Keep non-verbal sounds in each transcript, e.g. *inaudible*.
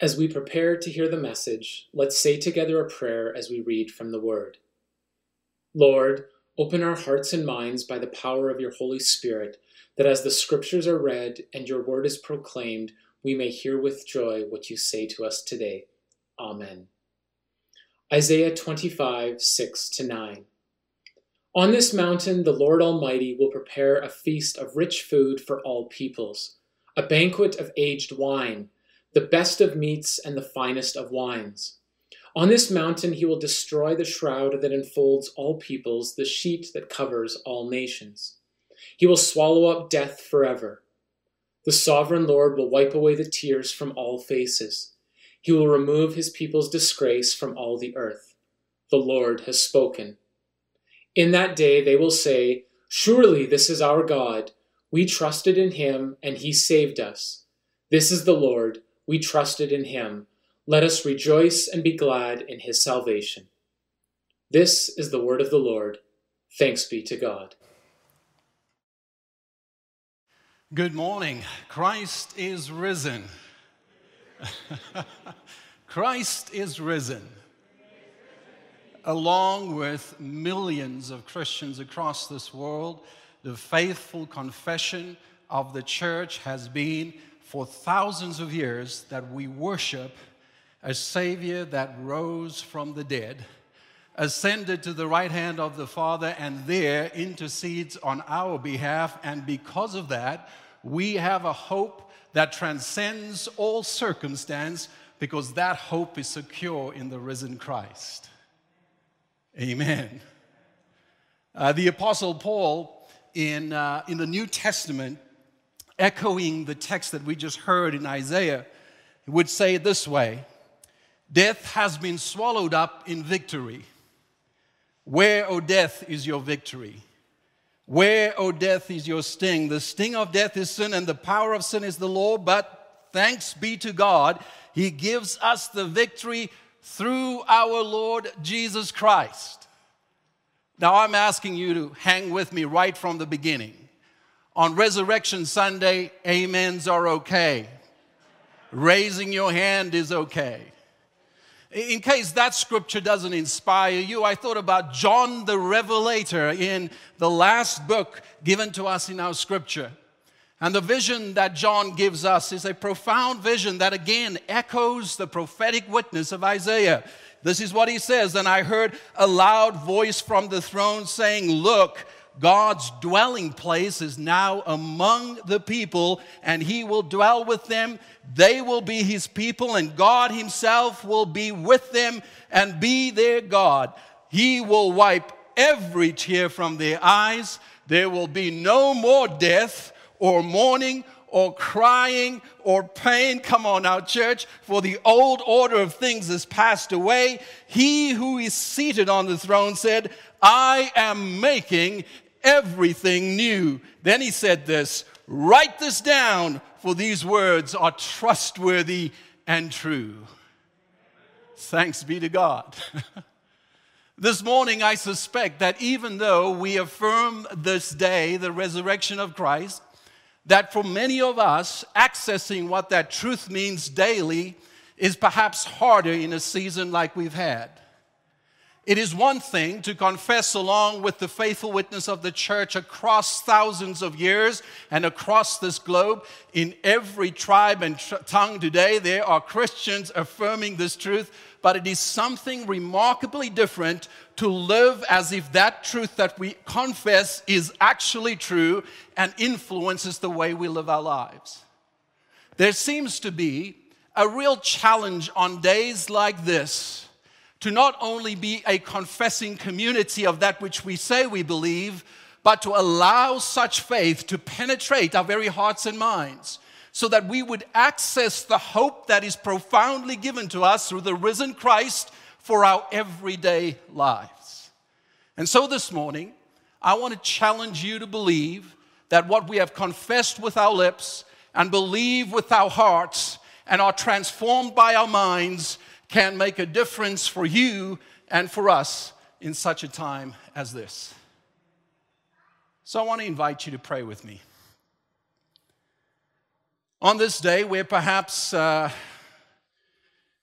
As we prepare to hear the message, let's say together a prayer as we read from the Word. Lord, open our hearts and minds by the power of your Holy Spirit, that as the Scriptures are read and your Word is proclaimed, we may hear with joy what you say to us today. Amen. Isaiah 25, 6 to 9. On this mountain, the Lord Almighty will prepare a feast of rich food for all peoples, a banquet of aged wine the best of meats and the finest of wines. On this mountain he will destroy the shroud that enfolds all peoples, the sheet that covers all nations. He will swallow up death forever. The sovereign Lord will wipe away the tears from all faces. He will remove his people's disgrace from all the earth. The Lord has spoken. In that day they will say, Surely this is our God. We trusted in him, and he saved us. This is the Lord we trusted in him. Let us rejoice and be glad in his salvation. This is the word of the Lord. Thanks be to God. Good morning. Christ is risen. *laughs* Christ is risen. Along with millions of Christians across this world, the faithful confession of the church has been for thousands of years that we worship a Savior that rose from the dead, ascended to the right hand of the Father, and there intercedes on our behalf. And because of that, we have a hope that transcends all circumstance because that hope is secure in the risen Christ. Amen. Uh, the Apostle Paul in, uh, in the New Testament echoing the text that we just heard in Isaiah, would say it this way Death has been swallowed up in victory. Where, O death, is your victory? Where, O death, is your sting? The sting of death is sin, and the power of sin is the law. But thanks be to God, He gives us the victory through our Lord Jesus Christ. Now, I'm asking you to hang with me right from the beginning. On Resurrection Sunday, amens are okay. Raising your hand is okay. In case that scripture doesn't inspire you, I thought about John the Revelator in the last book given to us in our scripture. And the vision that John gives us is a profound vision that again echoes the prophetic witness of Isaiah. This is what he says And I heard a loud voice from the throne saying, Look, God's dwelling place is now among the people, and He will dwell with them. They will be His people, and God Himself will be with them and be their God. He will wipe every tear from their eyes. There will be no more death or mourning or crying or pain. Come on now, church, for the old order of things has passed away. He who is seated on the throne said, I am making everything new. Then he said this write this down, for these words are trustworthy and true. Thanks be to God. *laughs* this morning, I suspect that even though we affirm this day, the resurrection of Christ, that for many of us, accessing what that truth means daily is perhaps harder in a season like we've had. It is one thing to confess along with the faithful witness of the church across thousands of years and across this globe. In every tribe and tr- tongue today, there are Christians affirming this truth, but it is something remarkably different to live as if that truth that we confess is actually true and influences the way we live our lives. There seems to be a real challenge on days like this to not only be a confessing community of that which we say we believe, but to allow such faith to penetrate our very hearts and minds so that we would access the hope that is profoundly given to us through the risen Christ for our everyday lives. And so this morning, I want to challenge you to believe that what we have confessed with our lips and believe with our hearts and are transformed by our minds can make a difference for you and for us in such a time as this. So I want to invite you to pray with me. On this day, where perhaps uh,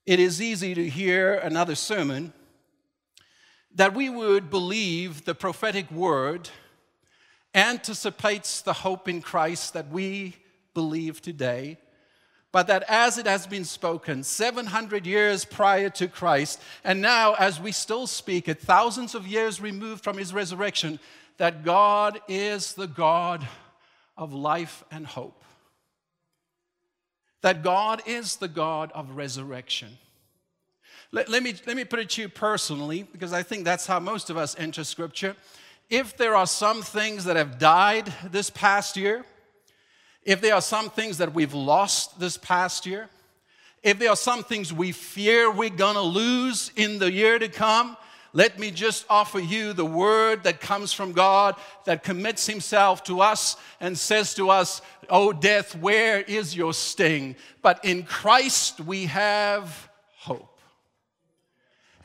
it is easy to hear another sermon that we would believe the prophetic word anticipates the hope in Christ that we believe today, but that as it has been spoken 700 years prior to Christ, and now as we still speak it, thousands of years removed from his resurrection, that God is the God of life and hope. That God is the God of resurrection. Let, let, me, let me put it to you personally, because I think that's how most of us enter Scripture. If there are some things that have died this past year, if there are some things that we've lost this past year, if there are some things we fear we're gonna lose in the year to come, let me just offer you the word that comes from God that commits himself to us and says to us, Oh, death, where is your sting? But in Christ we have.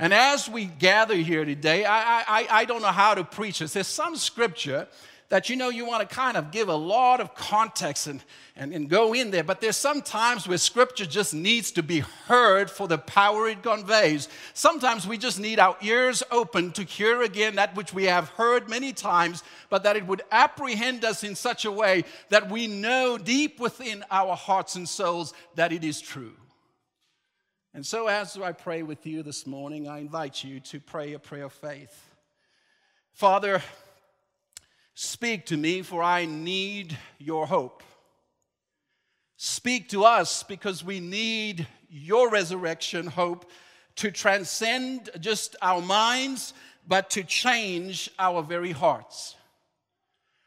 And as we gather here today, I, I, I don't know how to preach this. There's some scripture that you know you want to kind of give a lot of context and, and, and go in there, but there's some times where scripture just needs to be heard for the power it conveys. Sometimes we just need our ears open to hear again that which we have heard many times, but that it would apprehend us in such a way that we know deep within our hearts and souls that it is true. And so, as I pray with you this morning, I invite you to pray a prayer of faith. Father, Speak to me, for I need your hope. Speak to us because we need your resurrection hope to transcend just our minds, but to change our very hearts.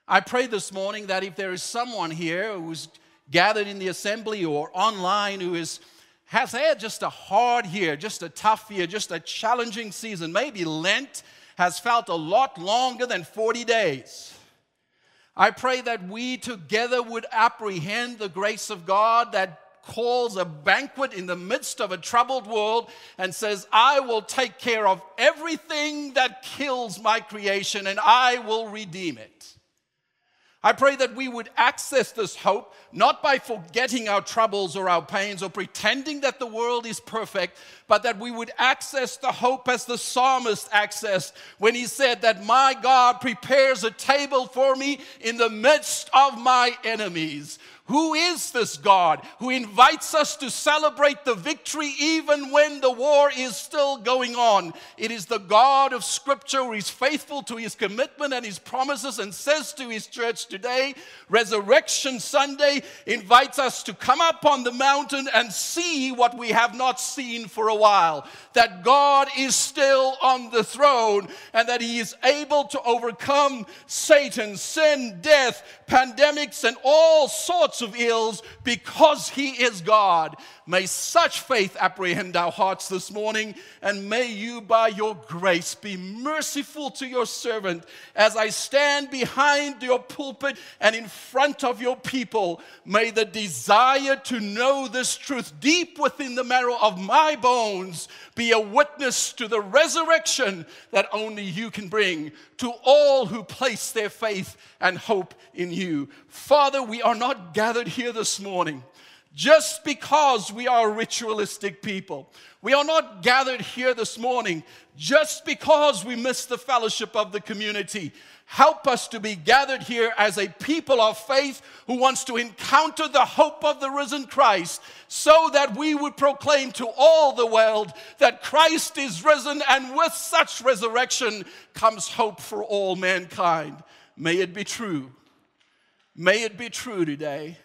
I pray this morning that if there is someone here who's gathered in the assembly or online who is has had just a hard year, just a tough year, just a challenging season, maybe Lent has felt a lot longer than 40 days. I pray that we together would apprehend the grace of God that calls a banquet in the midst of a troubled world and says, I will take care of everything that kills my creation and I will redeem it. I pray that we would access this hope not by forgetting our troubles or our pains or pretending that the world is perfect, but that we would access the hope as the psalmist accessed when he said that my God prepares a table for me in the midst of my enemies. Who is this God who invites us to celebrate the victory even when the war is still going on? It is the God of Scripture who is faithful to his commitment and his promises and says to his church today, Resurrection Sunday invites us to come up on the mountain and see what we have not seen for a while. That God is still on the throne and that he is able to overcome Satan, sin, death, pandemics, and all sorts of ills because He is God. May such faith apprehend our hearts this morning, and may you, by your grace, be merciful to your servant as I stand behind your pulpit and in front of your people. May the desire to know this truth deep within the marrow of my bones be a witness to the resurrection that only you can bring to all who place their faith and hope in you. Father, we are not gathered here this morning just because we are ritualistic people. We are not gathered here this morning just because we miss the fellowship of the community. Help us to be gathered here as a people of faith who wants to encounter the hope of the risen Christ so that we would proclaim to all the world that Christ is risen and with such resurrection comes hope for all mankind. May it be true. May it be true today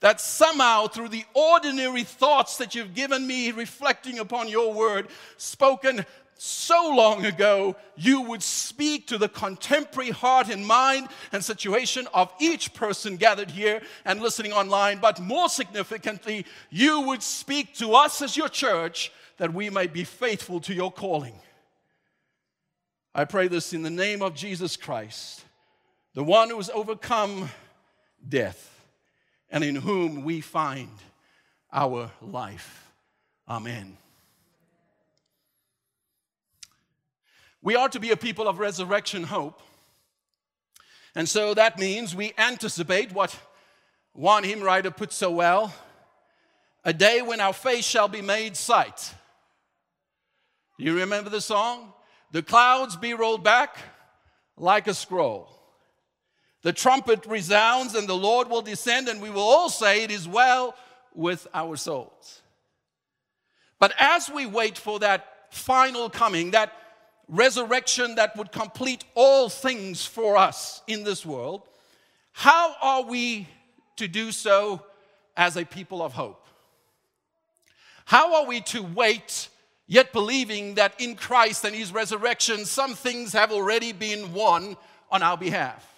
that somehow through the ordinary thoughts that you've given me reflecting upon your word spoken so long ago, you would speak to the contemporary heart and mind and situation of each person gathered here and listening online. But more significantly, you would speak to us as your church that we might be faithful to your calling. I pray this in the name of Jesus Christ, the one who has overcome death and in whom we find our life. Amen. We are to be a people of resurrection hope. And so that means we anticipate what one hymn writer put so well a day when our face shall be made sight. You remember the song? The clouds be rolled back like a scroll. The trumpet resounds, and the Lord will descend, and we will all say, It is well with our souls. But as we wait for that final coming, that resurrection that would complete all things for us in this world, how are we to do so as a people of hope? How are we to wait, yet believing that in Christ and His resurrection, some things have already been won on our behalf?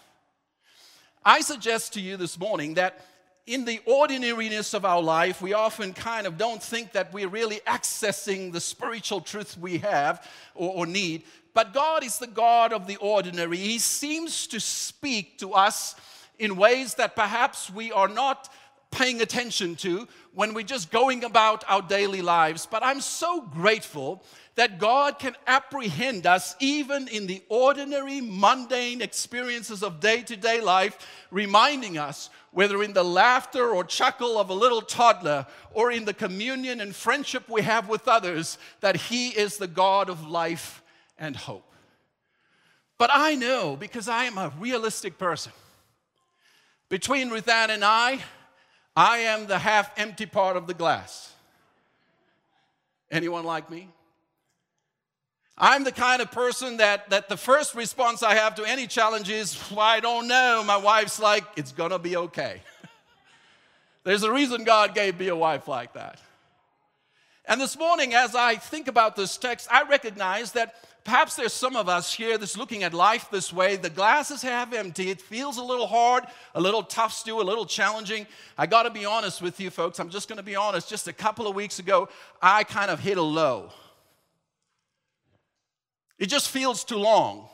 I suggest to you this morning that in the ordinariness of our life, we often kind of don't think that we're really accessing the spiritual truth we have or, or, need. But God is the God of the ordinary. He seems to speak to us in ways that perhaps we are not paying attention to when we're just going about our daily lives. But I'm so grateful that God can apprehend us even in the ordinary, mundane experiences of day to day life, reminding us whether in the laughter or chuckle of a little toddler or in the communion and friendship we have with others, that He is the God of life and hope. But I know because I am a realistic person. Between Ruthann and I, I am the half empty part of the glass. Anyone like me? I'm the kind of person that, that the first response I have to any challenge is, I don't know. My wife's like, it's gonna be okay. *laughs* There's a reason God gave me a wife like that. And this morning, as I think about this text, I recognize that perhaps there's some of us here that's looking at life this way. The glass is half empty. It feels a little hard, a little tough still, a little challenging. I got to be honest with you, folks. I'm just going to be honest. Just a couple of weeks ago, I kind of hit a low. It just feels too long.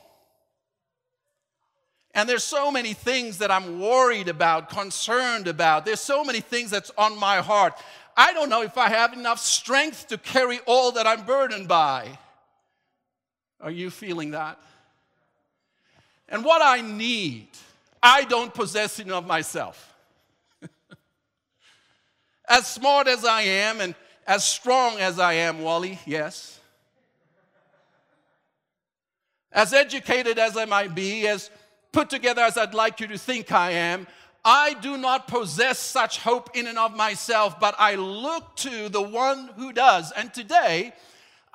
And there's so many things that I'm worried about, concerned about. There's so many things that's on my heart. I don't know if I have enough strength to carry all that I'm burdened by. Are you feeling that? And what I need, I don't possess in of myself. *laughs* as smart as I am and as strong as I am, Wally, yes as educated as I might be, as put together as I'd like you to think I am, I do not possess such hope in and of myself, but I look to the one who does. And today,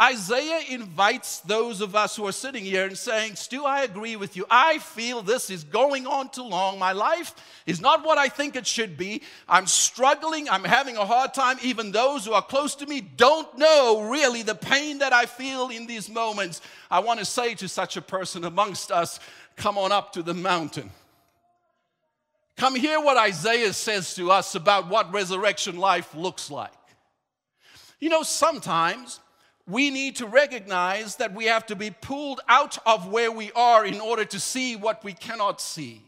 Isaiah invites those of us who are sitting here and saying, Stu, I agree with you. I feel this is going on too long. My life is not what I think it should be. I'm struggling. I'm having a hard time. Even those who are close to me don't know really the pain that I feel in these moments. I want to say to such a person amongst us, come on up to the mountain. Come hear what Isaiah says to us about what resurrection life looks like. You know, sometimes we need to recognize that we have to be pulled out of where we are in order to see what we cannot see.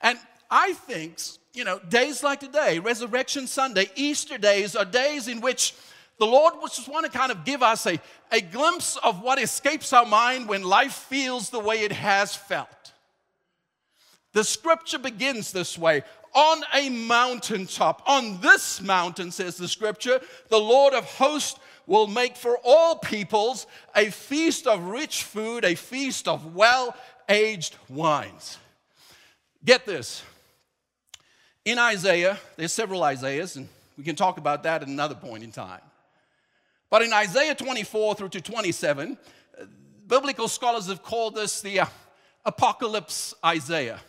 And I think, you know, days like today, Resurrection Sunday, Easter days are days in which the Lord just want to kind of give us a, a glimpse of what escapes our mind when life feels the way it has felt. The scripture begins this way on a mountaintop. On this mountain, says the scripture, the Lord of hosts will make for all peoples a feast of rich food, a feast of well aged wines. Get this. In Isaiah, there's several Isaiahs, and we can talk about that at another point in time. But in Isaiah 24 through to 27, biblical scholars have called this the uh, apocalypse Isaiah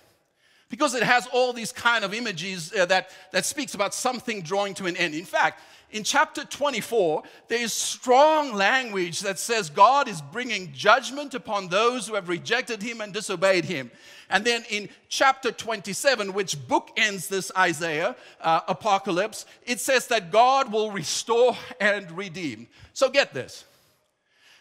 because it has all these kind of images uh, that, that speaks about something drawing to an end. In fact, in chapter 24, there is strong language that says God is bringing judgment upon those who have rejected him and disobeyed him. And then in chapter 27, which bookends this Isaiah uh, apocalypse, it says that God will restore and redeem. So get this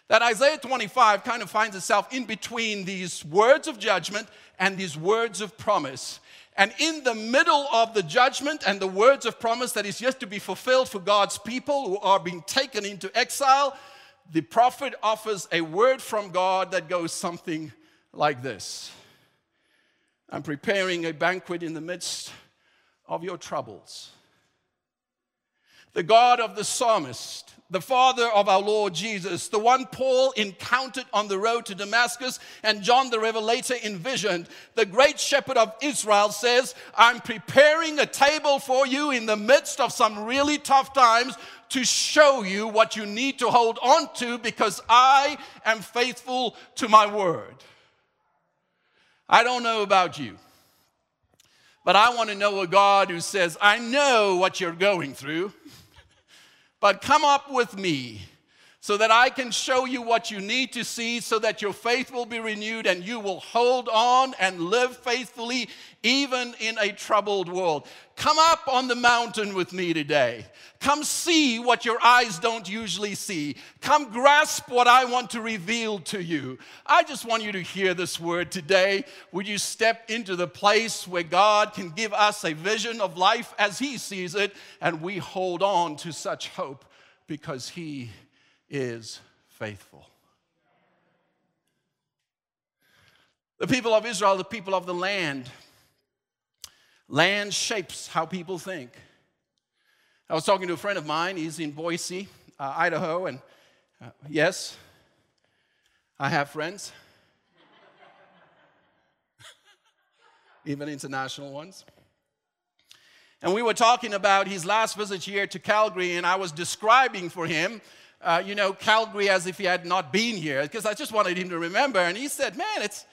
that Isaiah 25 kind of finds itself in between these words of judgment and these words of promise. And in the middle of the judgment and the words of promise that is yet to be fulfilled for God's people who are being taken into exile, the prophet offers a word from God that goes something like this I'm preparing a banquet in the midst of your troubles. The God of the psalmist, the father of our Lord Jesus, the one Paul encountered on the road to Damascus and John the Revelator envisioned, the great shepherd of Israel says, I'm preparing a table for you in the midst of some really tough times to show you what you need to hold on to because I am faithful to my word. I don't know about you, but I want to know a God who says, I know what you're going through. But come up with me so that I can show you what you need to see so that your faith will be renewed and you will hold on and live faithfully even in a troubled world. Come up on the mountain with me today. Come see what your eyes don't usually see. Come grasp what I want to reveal to you. I just want you to hear this word today. Would you step into the place where God can give us a vision of life as He sees it, and we hold on to such hope because He is faithful. The people of Israel, the people of the land, land shapes how people think. I was talking to a friend of mine, he's in Boise, uh, Idaho, and uh, yes, I have friends, *laughs* even international ones. And we were talking about his last visit here to Calgary, and I was describing for him uh, you know, Calgary as if he had not been here, because I just wanted him to remember. And he said, Man, it's,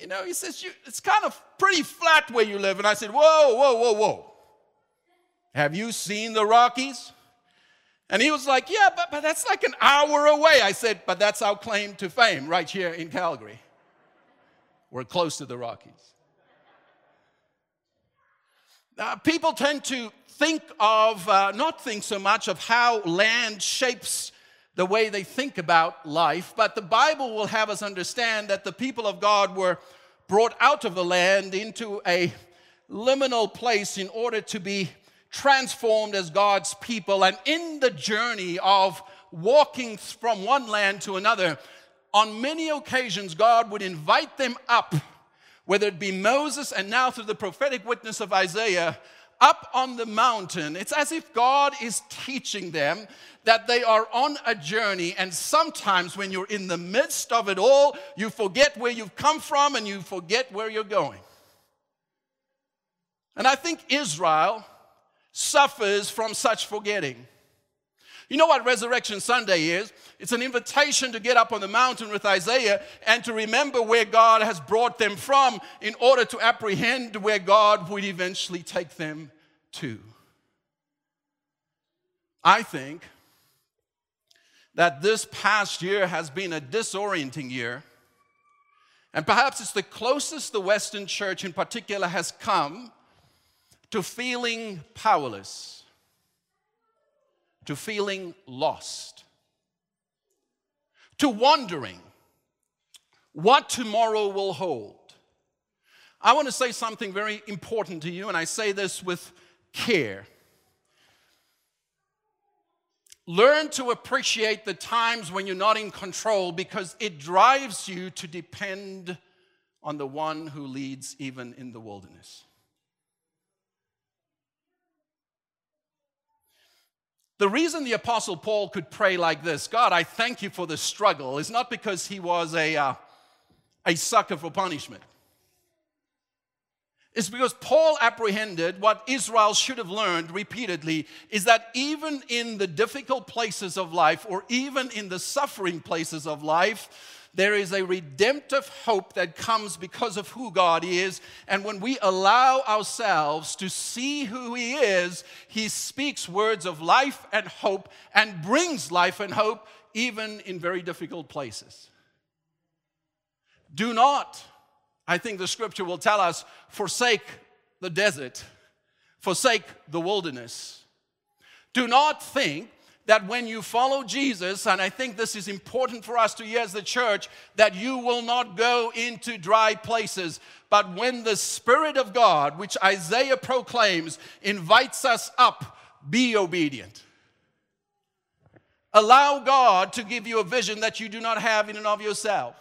you know, he says, it's kind of pretty flat where you live. And I said, Whoa, whoa, whoa, whoa. Have you seen the Rockies? And he was like, Yeah, but, but that's like an hour away. I said, But that's our claim to fame right here in Calgary. We're close to the Rockies. Uh, people tend to think of, uh, not think so much of how land shapes the way they think about life, but the Bible will have us understand that the people of God were brought out of the land into a liminal place in order to be transformed as God's people. And in the journey of walking from one land to another, on many occasions, God would invite them up whether it be Moses and now through the prophetic witness of Isaiah, up on the mountain. It's as if God is teaching them that they are on a journey, and sometimes when you're in the midst of it all, you forget where you've come from and you forget where you're going. And I think Israel suffers from such forgetting. You know what Resurrection Sunday is? It's an invitation to get up on the mountain with Isaiah and to remember where God has brought them from in order to apprehend where God would eventually take them to. I think that this past year has been a disorienting year. And perhaps it's the closest the Western church in particular has come to feeling powerless to feeling lost, to wondering what tomorrow will hold. I want to say something very important to you, and I say this with care. Learn to appreciate the times when you're not in control because it drives you to depend on the one who leads even in the wilderness. The reason the Apostle Paul could pray like this, God, I thank you for the struggle, is not because he was a, uh, a sucker for punishment. It's because Paul apprehended what Israel should have learned repeatedly is that even in the difficult places of life, or even in the suffering places of life, there is a redemptive hope that comes because of who God is. And when we allow ourselves to see who He is, He speaks words of life and hope and brings life and hope even in very difficult places. Do not, I think the scripture will tell us, forsake the desert, forsake the wilderness. Do not think that when you follow Jesus, and I think this is important for us to hear as the church, that you will not go into dry places. But when the Spirit of God, which Isaiah proclaims, invites us up, be obedient. Allow God to give you a vision that you do not have in and of yourself.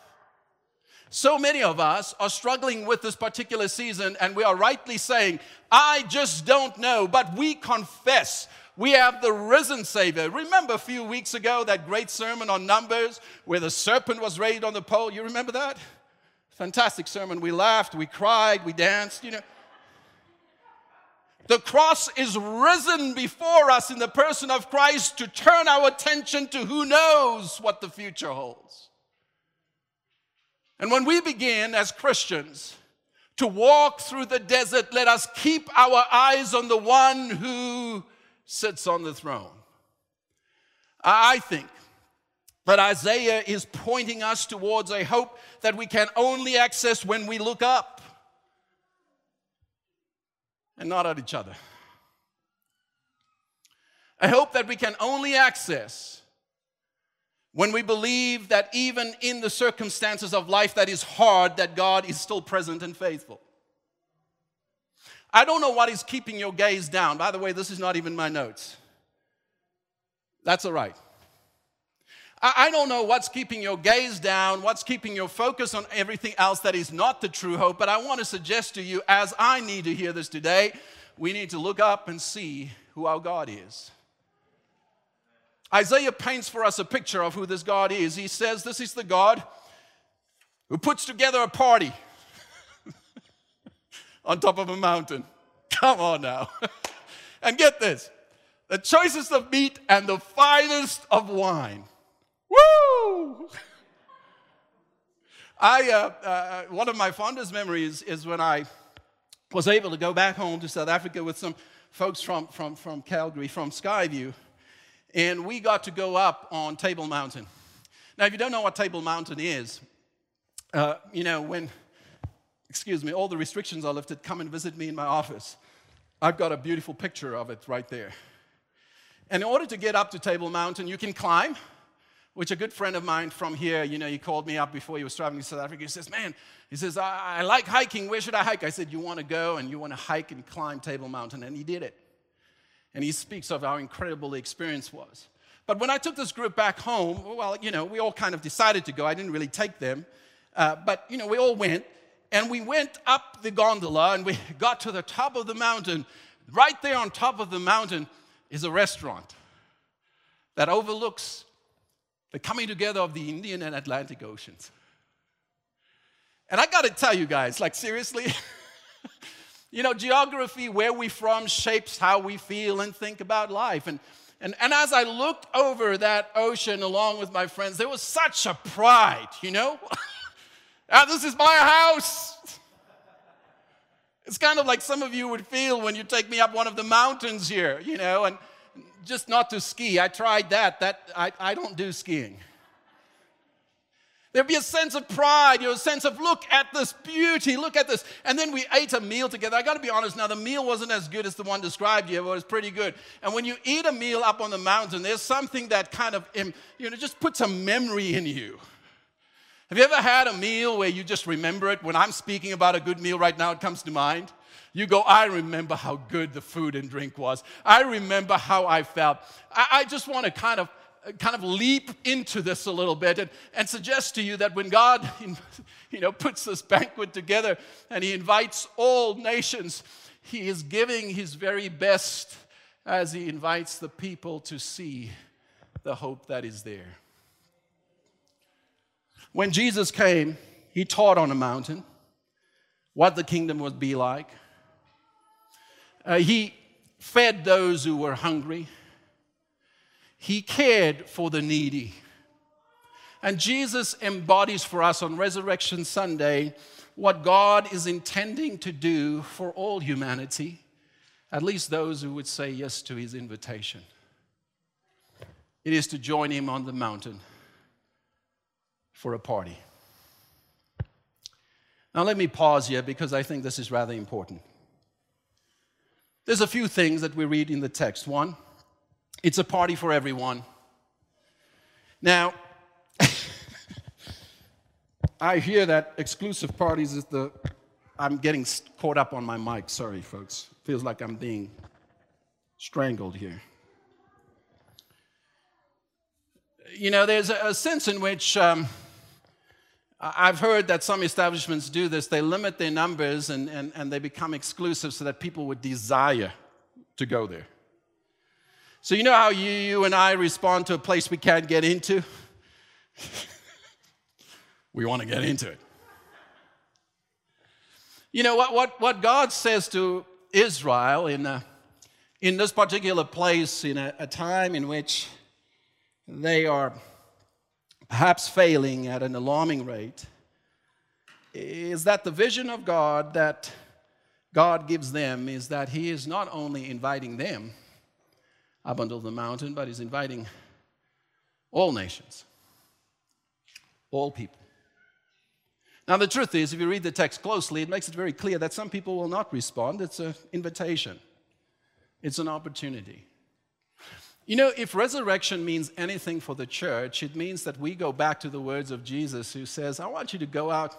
So many of us are struggling with this particular season, and we are rightly saying, I just don't know, but we confess We have the risen Savior. Remember a few weeks ago that great sermon on Numbers where the serpent was raised on the pole? You remember that? Fantastic sermon. We laughed, we cried, we danced, you know. The cross is risen before us in the person of Christ to turn our attention to who knows what the future holds. And when we begin as Christians to walk through the desert, let us keep our eyes on the one who sits on the throne. I think that Isaiah is pointing us towards a hope that we can only access when we look up and not at each other. I hope that we can only access when we believe that even in the circumstances of life that is hard, that God is still present and faithful. I don't know what is keeping your gaze down. By the way, this is not even my notes. That's all right. I don't know what's keeping your gaze down, what's keeping your focus on everything else that is not the true hope, but I want to suggest to you, as I need to hear this today, we need to look up and see who our God is. Isaiah paints for us a picture of who this God is. He says, This is the God who puts together a party on top of a mountain. *laughs* Come on now. *laughs* and get this the choicest of meat and the finest of wine. Woo! *laughs* I, uh, uh, one of my fondest memories is when I was able to go back home to South Africa with some folks from, from, from Calgary, from Skyview, and we got to go up on Table Mountain. Now, if you don't know what Table Mountain is, uh, you know, when, excuse me, all the restrictions are lifted, come and visit me in my office. I've got a beautiful picture of it right there. And in order to get up to Table Mountain, you can climb, which a good friend of mine from here, you know, he called me up before he was traveling to South Africa. He says, Man, he says, I, I like hiking. Where should I hike? I said, You want to go and you want to hike and climb Table Mountain. And he did it. And he speaks of how incredible the experience was. But when I took this group back home, well, you know, we all kind of decided to go. I didn't really take them. Uh, but, you know, we all went. And we went up the gondola and we *laughs* got to the top of the mountain. Right there on top of the mountain is a restaurant that overlooks the coming together of the Indian and Atlantic Oceans. And I gotta tell you guys, like, seriously, *laughs* you know, geography, where we from, shapes how we feel and think about life. And, and, and as I looked over that ocean along with my friends, there was such a pride, you know? *laughs* ah, this is my house. It's kind of like some of you would feel when you take me up one of the mountains here, you know, and just not to ski. I tried that. That I, I don't do skiing. There'd be a sense of pride, you know, a sense of look at this beauty, look at this. And then we ate a meal together. I got to be honest now, the meal wasn't as good as the one described here, but it was pretty good. And when you eat a meal up on the mountain, there's something that kind of, you know, just puts a memory in you. Have you ever had a meal where you just remember it? When I'm speaking about a good meal right now, it comes to mind. You go, I remember how good the food and drink was. I remember how I felt. I, I just want to kind of kind of leap into this a little bit and, and suggest to you that when God *laughs* you know, puts this banquet together and He invites all nations, He is giving His very best as He invites the people to see the hope that is there. When Jesus came, He taught on a mountain what the kingdom would be like. Uh, he fed those who were hungry. He cared for the needy. And Jesus embodies for us on Resurrection Sunday what God is intending to do for all humanity, at least those who would say yes to his invitation. It is to join him on the mountain for a party. Now, let me pause here because I think this is rather important. There's a few things that we read in the text. One, it's a party for everyone. Now, *laughs* I hear that exclusive parties is the. I'm getting caught up on my mic. Sorry, folks. Feels like I'm being strangled here. You know, there's a, sense in which um, I've heard that some establishments do this. They limit their numbers and, and, and they become exclusive so that people would desire to go there. So, you know how you, you and I respond to a place we can't get into? *laughs* we want to get into it. You know what, what, what God says to Israel in, a, in this particular place, in a, a time in which they are perhaps failing at an alarming rate, is that the vision of God that God gives them is that He is not only inviting them up onto the mountain, but He's inviting all nations, all people. Now, the truth is, if you read the text closely, it makes it very clear that some people will not respond. It's an invitation, it's an opportunity. You know, if resurrection means anything for the church, it means that we go back to the words of Jesus who says, I want you to go out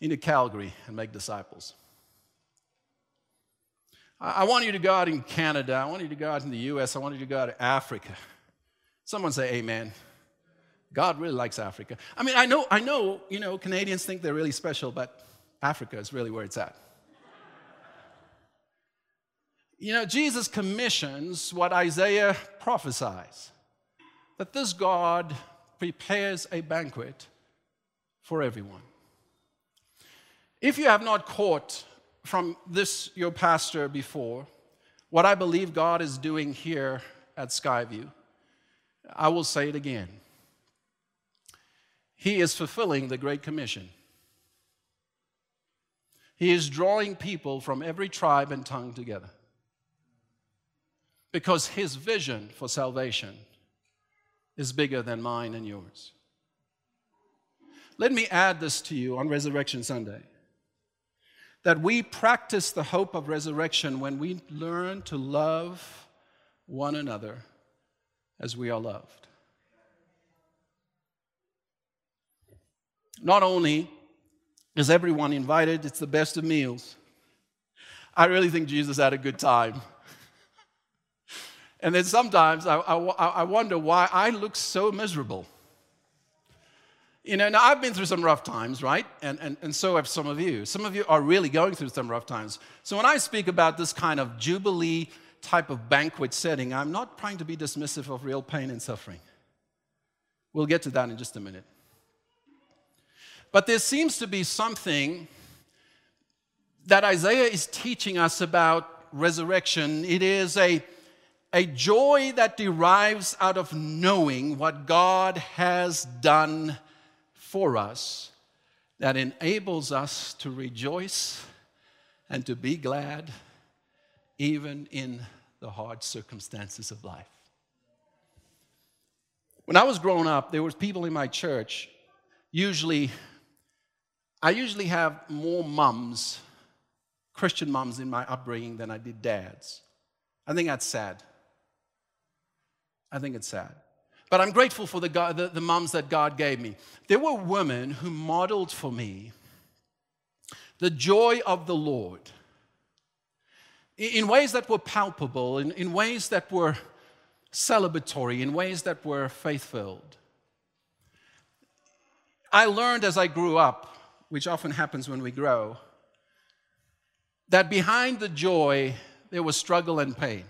into Calgary and make disciples. I want you to go out in Canada. I want you to go out in the US. I want you to go out to Africa. Someone say amen. God really likes Africa. I mean, I know, I know, you know, Canadians think they're really special, but Africa is really where it's at. You know, Jesus commissions what Isaiah prophesies that this God prepares a banquet for everyone. If you have not caught from this, your pastor, before, what I believe God is doing here at Skyview, I will say it again. He is fulfilling the Great Commission. He is drawing people from every tribe and tongue together. Because his vision for salvation is bigger than mine and yours. Let me add this to you on Resurrection Sunday that we practice the hope of resurrection when we learn to love one another as we are loved. Not only is everyone invited, it's the best of meals. I really think Jesus had a good time. And then sometimes I, I, I wonder why I look so miserable. You know, now I've been through some rough times, right? And, and, and so have some of you. Some of you are really going through some rough times. So when I speak about this kind of jubilee type of banquet setting, I'm not trying to be dismissive of real pain and suffering. We'll get to that in just a minute. But there seems to be something that Isaiah is teaching us about resurrection. It is a, a joy that derives out of knowing what God has done for us that enables us to rejoice and to be glad even in the hard circumstances of life. When I was growing up, there was people in my church, usually, I usually have more mums, Christian mums in my upbringing than I did dads. I think that's sad. I think it's sad. But I'm grateful for the, the, the moms that God gave me. There were women who modeled for me the joy of the Lord in ways that were palpable, in, in ways that were celebratory, in ways that were faith filled. I learned as I grew up, which often happens when we grow, that behind the joy there was struggle and pain.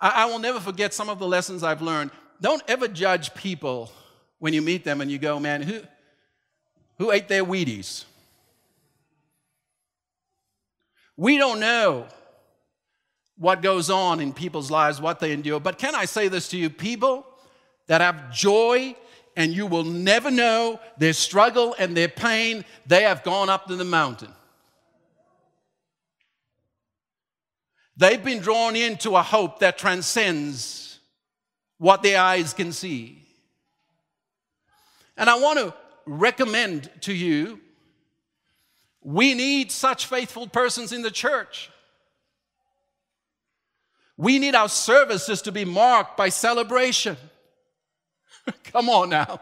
I, I will never forget some of the lessons I've learned. Don't ever judge people when you meet them and you go, man, who, who ate their Wheaties? We don't know what goes on in people's lives, what they endure. But can I say this to you? People that have joy and you will never know their struggle and their pain, they have gone up to the mountain. They've been drawn into a hope that transcends what their eyes can see. And I want to recommend to you we need such faithful persons in the church. We need our services to be marked by celebration. *laughs* Come on now.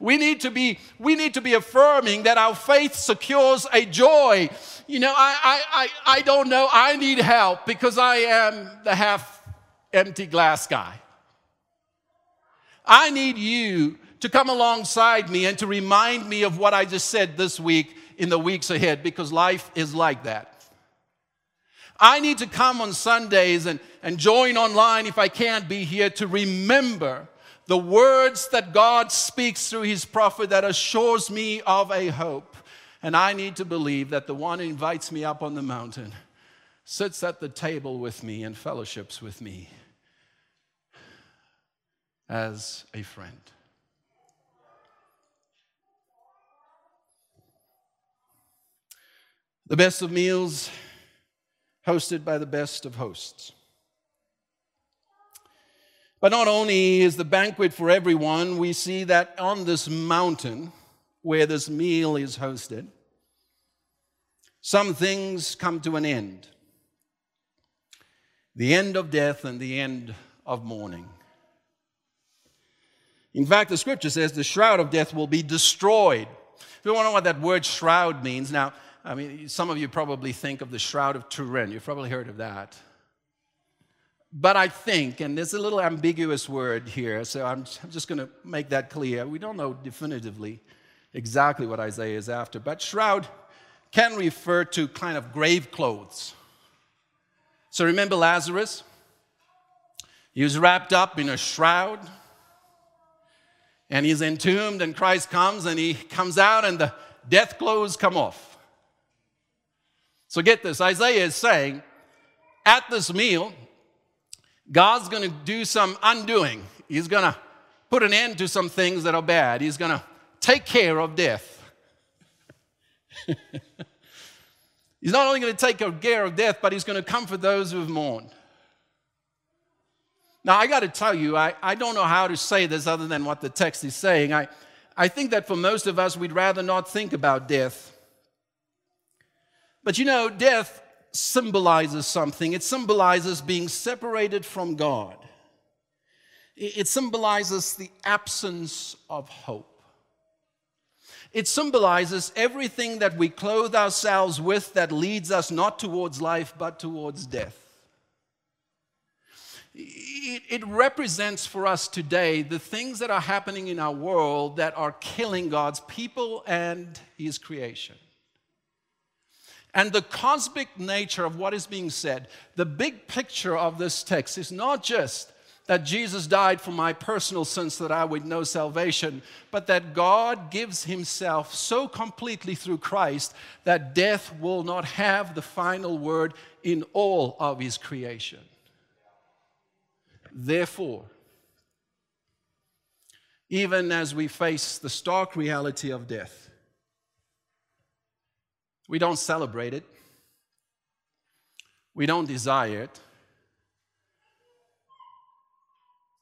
We need to be, we need to be affirming that our faith secures a joy. You know, I, I, I, I don't know, I need help because I am the half empty glass guy. I need you to come alongside me and to remind me of what I just said this week in the weeks ahead because life is like that. I need to come on Sundays and, and join online if I can't be here to remember the words that God speaks through his prophet that assures me of a hope. And I need to believe that the one who invites me up on the mountain sits at the table with me and fellowships with me as a friend. The best of meals hosted by the best of hosts. But not only is the banquet for everyone, we see that on this mountain where this meal is hosted, some things come to an end the end of death and the end of mourning. In fact, the scripture says the shroud of death will be destroyed. If you want to know what that word shroud means, now, I mean, some of you probably think of the Shroud of Turin. You've probably heard of that. But I think, and there's a little ambiguous word here, so I'm just going to make that clear. We don't know definitively exactly what Isaiah is after, but shroud can refer to kind of grave clothes. So remember Lazarus? He was wrapped up in a shroud and he's entombed, and Christ comes and he comes out, and the death clothes come off. So get this Isaiah is saying, at this meal, God's going to do some undoing. He's going to put an end to some things that are bad. He's going to take care of death. *laughs* he's not only going to take care of death, but he's going to comfort those who have mourned. Now, I got to tell you, I, I don't know how to say this other than what the text is saying. I, I think that for most of us, we'd rather not think about death. But you know, death symbolizes something. It symbolizes being separated from God, it symbolizes the absence of hope. It symbolizes everything that we clothe ourselves with that leads us not towards life but towards death. It, represents for us today the things that are happening in our world that are killing God's people and His creation. And the cosmic nature of what is being said, the big picture of this text is not just that Jesus died for my personal sins so that I would know salvation, but that God gives Himself so completely through Christ that death will not have the final word in all of His creation. Therefore, even as we face the stark reality of death, we don't celebrate it. We don't desire it.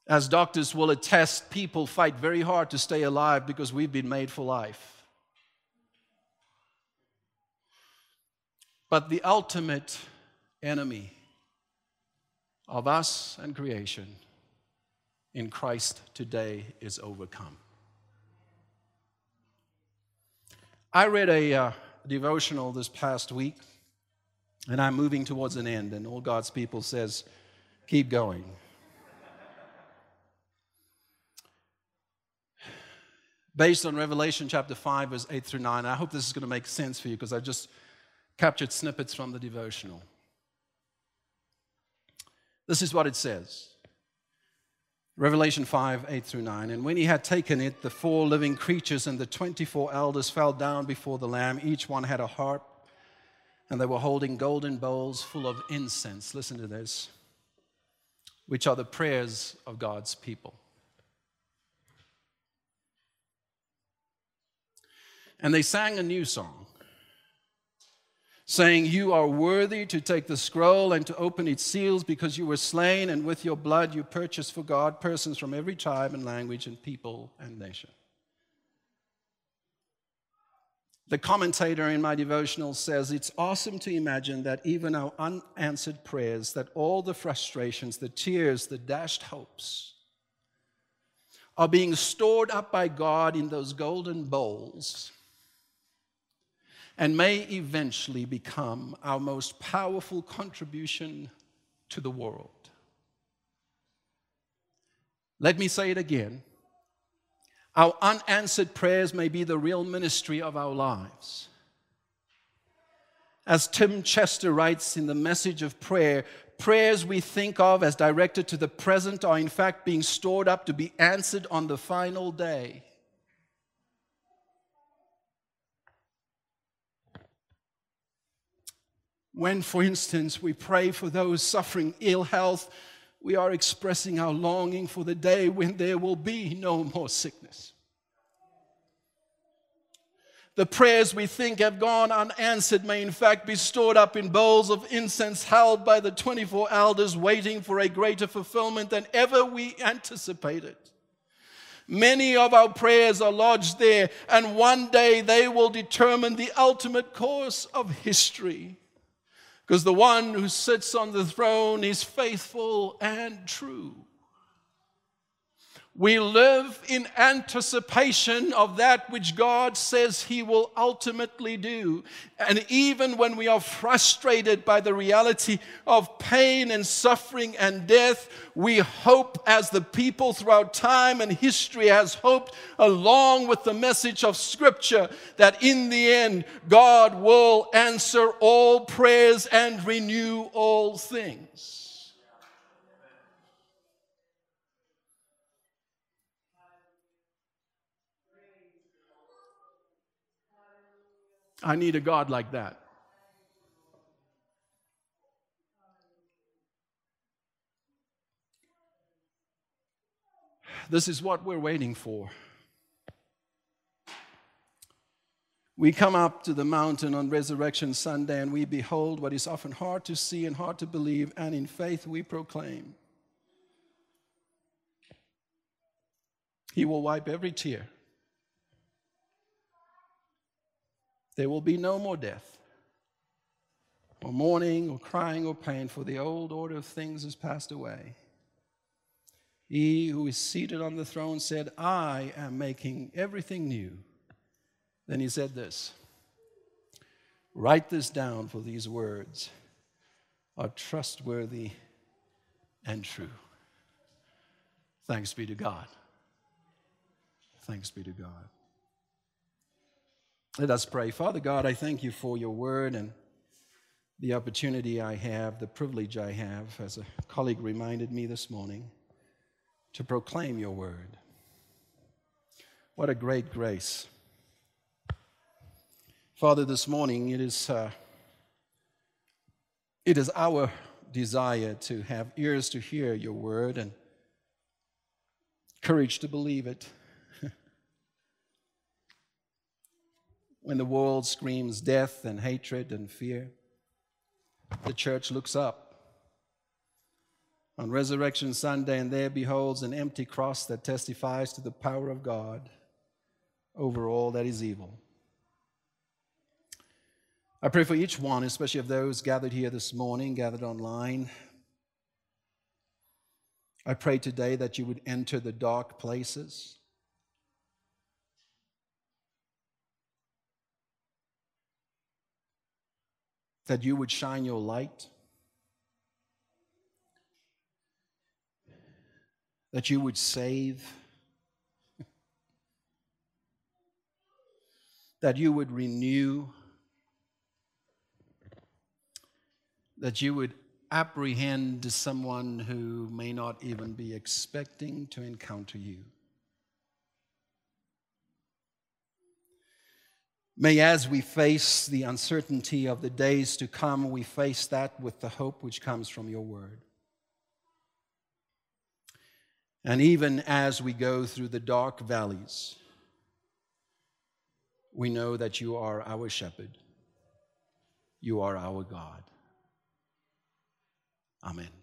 As doctors will attest, people fight very hard to stay alive because we've been made for life. But the ultimate enemy of us and creation in Christ today is overcome. I read a. Uh, devotional this past week, and I'm moving towards an end, and all God's people says, keep going. Based on Revelation chapter 5, verse 8 through 9. I hope this is going to make sense for you because I just captured snippets from the devotional. This is what it says. Revelation 5, 8 through 9. And when he had taken it, the four living creatures and the 24 elders fell down before the Lamb. Each one had a harp, and they were holding golden bowls full of incense. Listen to this, which are the prayers of God's people. And they sang a new song saying, You are worthy to take the scroll and to open its seals because you were slain, and with your blood you purchased for God persons from every tribe and language and people and nation. The commentator in my devotional says it's awesome to imagine that even our unanswered prayers, that all the frustrations, the tears, the dashed hopes are being stored up by God in those golden bowls and may eventually become our most powerful contribution to the world. Let me say it again. Our unanswered prayers may be the real ministry of our lives. As Tim Chester writes in the message of prayer, prayers we think of as directed to the present are in fact being stored up to be answered on the final day. When, for instance, we pray for those suffering ill health, we are expressing our longing for the day when there will be no more sickness. The prayers we think have gone unanswered may, in fact, be stored up in bowls of incense held by the 24 elders, waiting for a greater fulfillment than ever we anticipated. Many of our prayers are lodged there, and one day they will determine the ultimate course of history. Because the one who sits on the throne is faithful and true. We live in anticipation of that which God says He will ultimately do. And even when we are frustrated by the reality of pain and suffering and death, we hope as the people throughout time and history has hoped, along with the message of Scripture, that in the end, God will answer all prayers and renew all things. I need a God like that. This is what we're waiting for. We come up to the mountain on Resurrection Sunday and we behold what is often hard to see and hard to believe, and in faith we proclaim He will wipe every tear. There will be no more death, or mourning, or crying, or pain, for the old order of things has passed away. He who is seated on the throne said, I am making everything new. Then he said this Write this down, for these words are trustworthy and true. Thanks be to God. Thanks be to God. Let us pray. Father God, I thank you for your word and the opportunity I have, the privilege I have, as a colleague reminded me this morning, to proclaim your word. What a great grace. Father, this morning it is, uh, it is our desire to have ears to hear your word and courage to believe it when the world screams death and hatred and fear, the church looks up on Resurrection Sunday and there beholds an empty cross that testifies to the power of God over all that is evil. I pray for each one, especially of those gathered here this morning, gathered online. I pray today that you would enter the dark places that you would shine your light, that you would save, *laughs* that you would renew, that you would apprehend someone who may not even be expecting to encounter you. May, as we face the uncertainty of the days to come, we face that with the hope which comes from your word. And even as we go through the dark valleys, we know that you are our shepherd, you are our God. Amen.